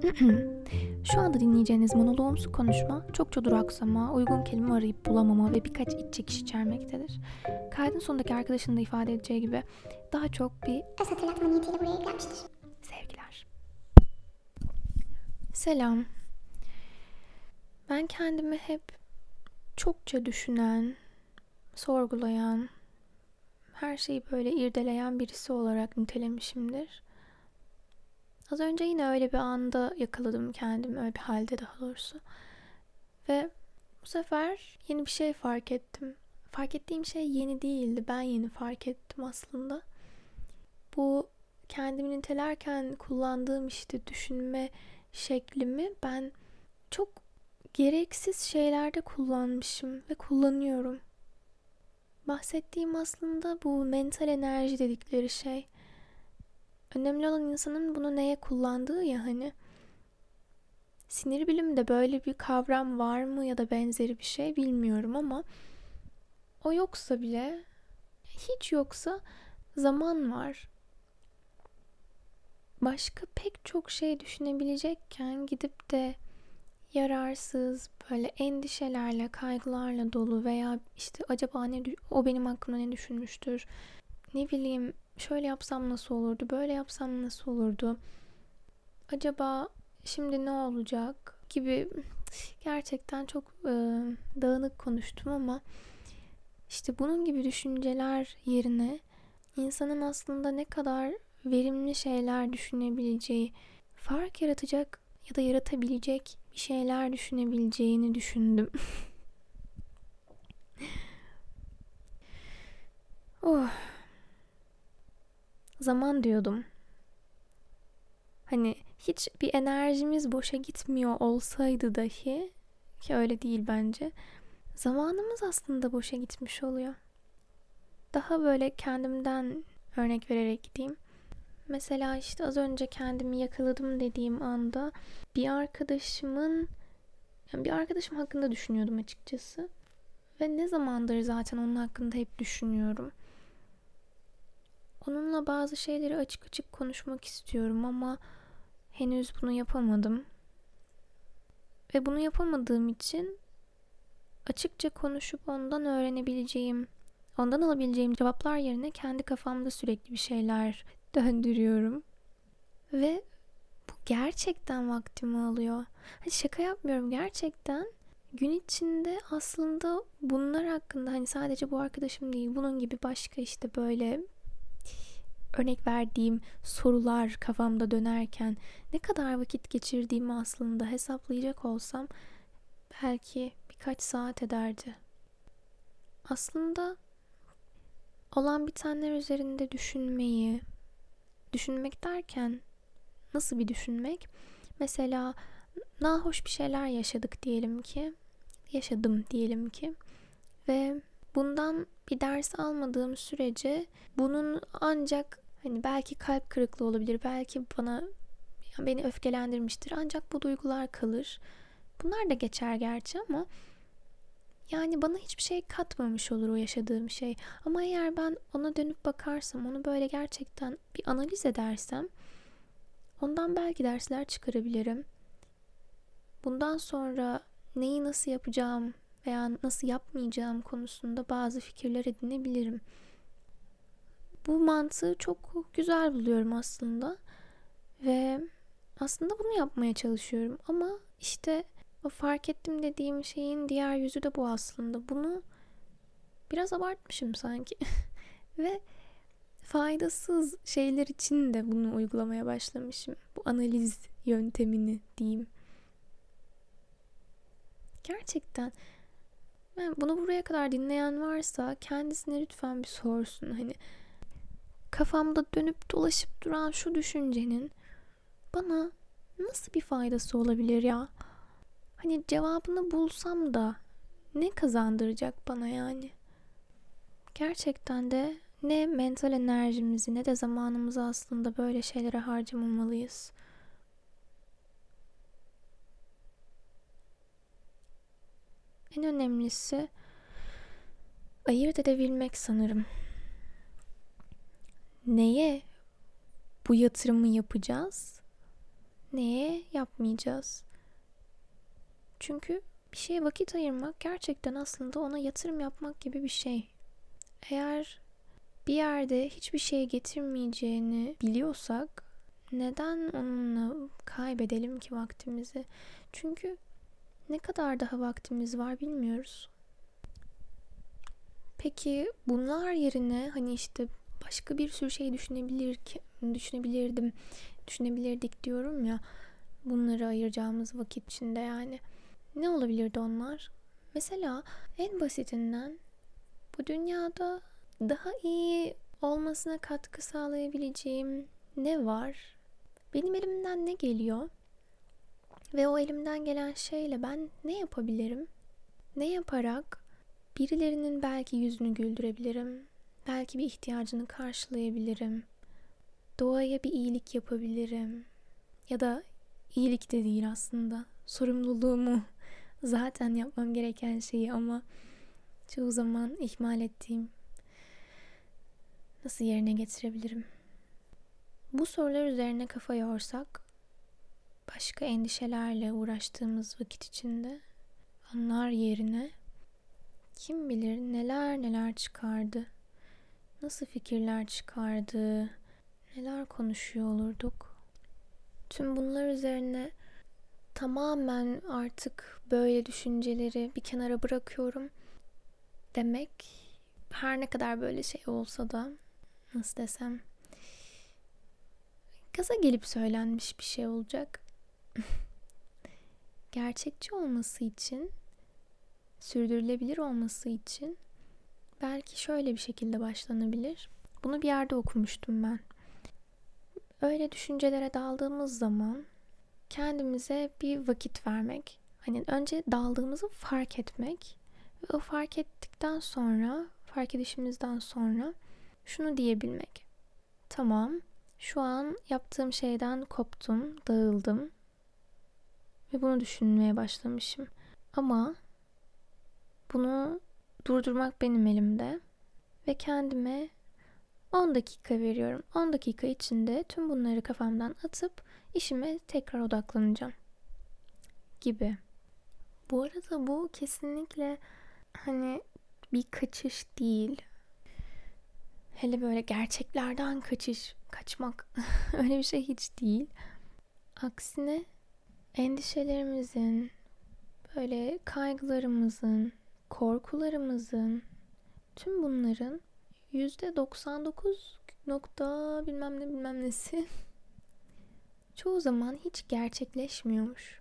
Şu anda dinleyeceğiniz monoloğumsu konuşma çokça duraksama, uygun kelime arayıp bulamama ve birkaç iç çekiş içermektedir. Kaydın sonundaki arkadaşın da ifade edeceği gibi daha çok bir öz hatırlatma niyetiyle buraya eklenmiştir. sevgiler. Selam. Ben kendimi hep çokça düşünen, sorgulayan, her şeyi böyle irdeleyen birisi olarak nitelemişimdir. Az önce yine öyle bir anda yakaladım kendimi, öyle bir halde daha doğrusu. Ve bu sefer yeni bir şey fark ettim. Fark ettiğim şey yeni değildi, ben yeni fark ettim aslında. Bu kendimi nitelerken kullandığım işte düşünme şeklimi ben çok gereksiz şeylerde kullanmışım ve kullanıyorum. Bahsettiğim aslında bu mental enerji dedikleri şey. Önemli olan insanın bunu neye kullandığı ya hani. Sinir bilimde böyle bir kavram var mı ya da benzeri bir şey bilmiyorum ama o yoksa bile hiç yoksa zaman var. Başka pek çok şey düşünebilecekken gidip de yararsız, böyle endişelerle, kaygılarla dolu veya işte acaba ne o benim hakkımda ne düşünmüştür? Ne bileyim şöyle yapsam nasıl olurdu, böyle yapsam nasıl olurdu? Acaba şimdi ne olacak gibi gerçekten çok e, dağınık konuştum ama işte bunun gibi düşünceler yerine insanın aslında ne kadar verimli şeyler düşünebileceği, fark yaratacak ya da yaratabilecek bir şeyler düşünebileceğini düşündüm. oh. Zaman diyordum. Hani hiç bir enerjimiz boşa gitmiyor olsaydı dahi ki öyle değil bence. Zamanımız aslında boşa gitmiş oluyor. Daha böyle kendimden örnek vererek gideyim. Mesela işte az önce kendimi yakaladım dediğim anda bir arkadaşımın yani bir arkadaşım hakkında düşünüyordum açıkçası. Ve ne zamandır zaten onun hakkında hep düşünüyorum. Onunla bazı şeyleri açık açık konuşmak istiyorum ama henüz bunu yapamadım. Ve bunu yapamadığım için açıkça konuşup ondan öğrenebileceğim, ondan alabileceğim cevaplar yerine kendi kafamda sürekli bir şeyler döndürüyorum. Ve bu gerçekten vaktimi alıyor. Hani şaka yapmıyorum gerçekten. Gün içinde aslında bunlar hakkında hani sadece bu arkadaşım değil bunun gibi başka işte böyle örnek verdiğim sorular kafamda dönerken ne kadar vakit geçirdiğimi aslında hesaplayacak olsam belki birkaç saat ederdi. Aslında olan bitenler üzerinde düşünmeyi, düşünmek derken nasıl bir düşünmek? Mesela nahoş bir şeyler yaşadık diyelim ki. Yaşadım diyelim ki. Ve bundan bir ders almadığım sürece bunun ancak hani belki kalp kırıklığı olabilir. Belki bana yani beni öfkelendirmiştir. Ancak bu duygular kalır. Bunlar da geçer gerçi ama yani bana hiçbir şey katmamış olur o yaşadığım şey. Ama eğer ben ona dönüp bakarsam, onu böyle gerçekten bir analiz edersem ondan belki dersler çıkarabilirim. Bundan sonra neyi nasıl yapacağım veya nasıl yapmayacağım konusunda bazı fikirler edinebilirim. Bu mantığı çok güzel buluyorum aslında. Ve aslında bunu yapmaya çalışıyorum ama işte o fark ettim dediğim şeyin diğer yüzü de bu aslında. Bunu biraz abartmışım sanki. Ve faydasız şeyler için de bunu uygulamaya başlamışım. Bu analiz yöntemini diyeyim. Gerçekten yani bunu buraya kadar dinleyen varsa kendisine lütfen bir sorsun. Hani kafamda dönüp dolaşıp duran şu düşüncenin bana nasıl bir faydası olabilir ya? Hani cevabını bulsam da ne kazandıracak bana yani? Gerçekten de ne mental enerjimizi ne de zamanımızı aslında böyle şeylere harcamamalıyız. En önemlisi ayırt edebilmek sanırım. Neye bu yatırımı yapacağız? neye yapmayacağız? Çünkü bir şeye vakit ayırmak gerçekten aslında ona yatırım yapmak gibi bir şey. Eğer bir yerde hiçbir şey getirmeyeceğini biliyorsak neden onunla kaybedelim ki vaktimizi? Çünkü ne kadar daha vaktimiz var bilmiyoruz. Peki bunlar yerine hani işte başka bir sürü şey düşünebilir ki, düşünebilirdim, düşünebilirdik diyorum ya. Bunları ayıracağımız vakit içinde yani. Ne olabilirdi onlar? Mesela en basitinden bu dünyada daha iyi olmasına katkı sağlayabileceğim ne var? Benim elimden ne geliyor? Ve o elimden gelen şeyle ben ne yapabilirim? Ne yaparak birilerinin belki yüzünü güldürebilirim? Belki bir ihtiyacını karşılayabilirim. Doğaya bir iyilik yapabilirim. Ya da iyilik de değil aslında. Sorumluluğumu zaten yapmam gereken şeyi ama çoğu zaman ihmal ettiğim nasıl yerine getirebilirim? Bu sorular üzerine kafa yorsak başka endişelerle uğraştığımız vakit içinde onlar yerine kim bilir neler neler çıkardı. Nasıl fikirler çıkardı. Neler konuşuyor olurduk. Tüm bunlar üzerine tamamen artık böyle düşünceleri bir kenara bırakıyorum demek her ne kadar böyle şey olsa da nasıl desem gaza gelip söylenmiş bir şey olacak. Gerçekçi olması için, sürdürülebilir olması için belki şöyle bir şekilde başlanabilir. Bunu bir yerde okumuştum ben. Öyle düşüncelere daldığımız zaman kendimize bir vakit vermek. Hani önce daldığımızı fark etmek ve o fark ettikten sonra, fark edişimizden sonra şunu diyebilmek. Tamam, şu an yaptığım şeyden koptum, dağıldım ve bunu düşünmeye başlamışım. Ama bunu durdurmak benim elimde ve kendime 10 dakika veriyorum. 10 dakika içinde tüm bunları kafamdan atıp işime tekrar odaklanacağım gibi. Bu arada bu kesinlikle hani bir kaçış değil. Hele böyle gerçeklerden kaçış, kaçmak öyle bir şey hiç değil. Aksine endişelerimizin, böyle kaygılarımızın, korkularımızın, tüm bunların yüzde 99 nokta bilmem ne bilmem nesi çoğu zaman hiç gerçekleşmiyormuş.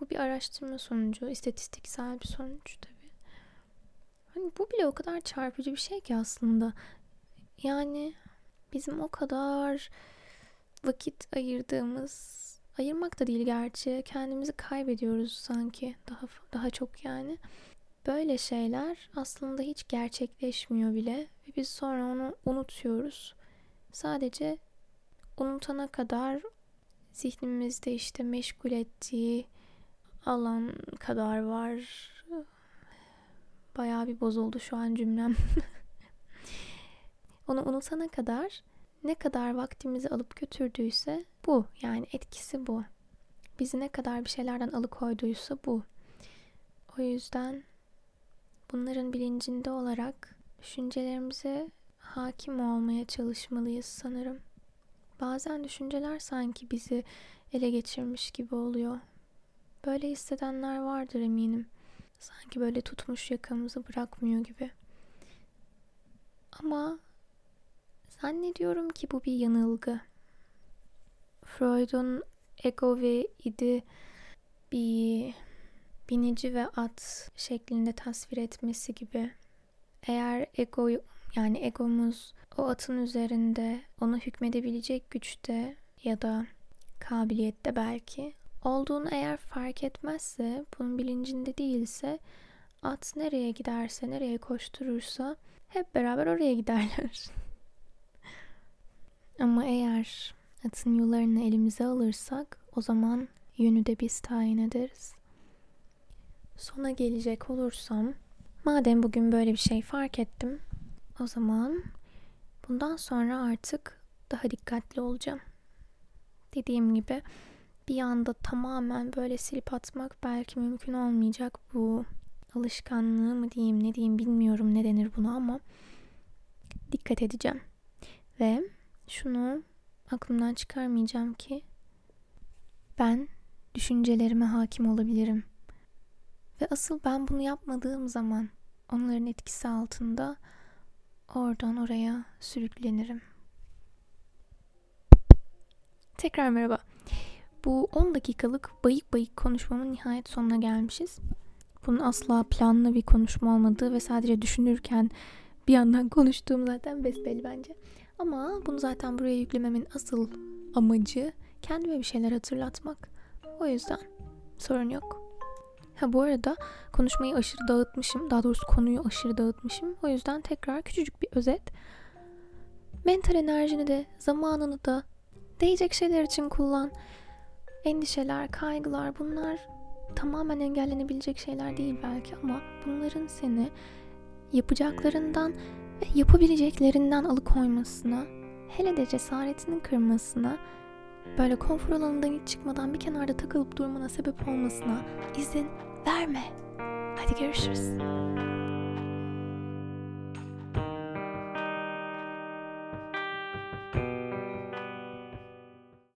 Bu bir araştırma sonucu, istatistiksel bir sonuç tabii. Hani bu bile o kadar çarpıcı bir şey ki aslında. Yani bizim o kadar vakit ayırdığımız, ayırmak da değil gerçi, kendimizi kaybediyoruz sanki daha daha çok yani. Böyle şeyler aslında hiç gerçekleşmiyor bile ve biz sonra onu unutuyoruz. Sadece unutana kadar zihnimizde işte meşgul ettiği alan kadar var. Bayağı bir bozuldu şu an cümlem. Onu unutana kadar ne kadar vaktimizi alıp götürdüyse bu. Yani etkisi bu. Bizi ne kadar bir şeylerden alıkoyduysa bu. O yüzden bunların bilincinde olarak düşüncelerimize hakim olmaya çalışmalıyız sanırım. Bazen düşünceler sanki bizi ele geçirmiş gibi oluyor. Böyle hissedenler vardır eminim. Sanki böyle tutmuş yakamızı bırakmıyor gibi. Ama zannediyorum ki bu bir yanılgı. Freud'un ego ve idi bir binici ve at şeklinde tasvir etmesi gibi. Eğer ego yani egomuz o atın üzerinde ona hükmedebilecek güçte ya da kabiliyette belki olduğunu eğer fark etmezse, bunun bilincinde değilse at nereye giderse, nereye koşturursa hep beraber oraya giderler. Ama eğer atın yollarını elimize alırsak o zaman yönü de biz tayin ederiz. Sona gelecek olursam, madem bugün böyle bir şey fark ettim, o zaman bundan sonra artık daha dikkatli olacağım. Dediğim gibi bir anda tamamen böyle silip atmak belki mümkün olmayacak bu alışkanlığı mı diyeyim ne diyeyim bilmiyorum ne denir buna ama dikkat edeceğim. Ve şunu aklımdan çıkarmayacağım ki ben düşüncelerime hakim olabilirim. Ve asıl ben bunu yapmadığım zaman onların etkisi altında oradan oraya sürüklenirim. Tekrar merhaba. Bu 10 dakikalık bayık bayık konuşmamın nihayet sonuna gelmişiz. Bunun asla planlı bir konuşma olmadığı ve sadece düşünürken bir yandan konuştuğum zaten besbelli bence. Ama bunu zaten buraya yüklememin asıl amacı kendime bir şeyler hatırlatmak. O yüzden sorun yok. Ha bu arada konuşmayı aşırı dağıtmışım. Daha doğrusu konuyu aşırı dağıtmışım. O yüzden tekrar küçücük bir özet. Mental enerjini de zamanını da değecek şeyler için kullan. Endişeler, kaygılar bunlar tamamen engellenebilecek şeyler değil belki ama bunların seni yapacaklarından ve yapabileceklerinden alıkoymasına, hele de cesaretinin kırmasına, böyle konfor alanından hiç çıkmadan bir kenarda takılıp durmana sebep olmasına izin verme. Hadi görüşürüz.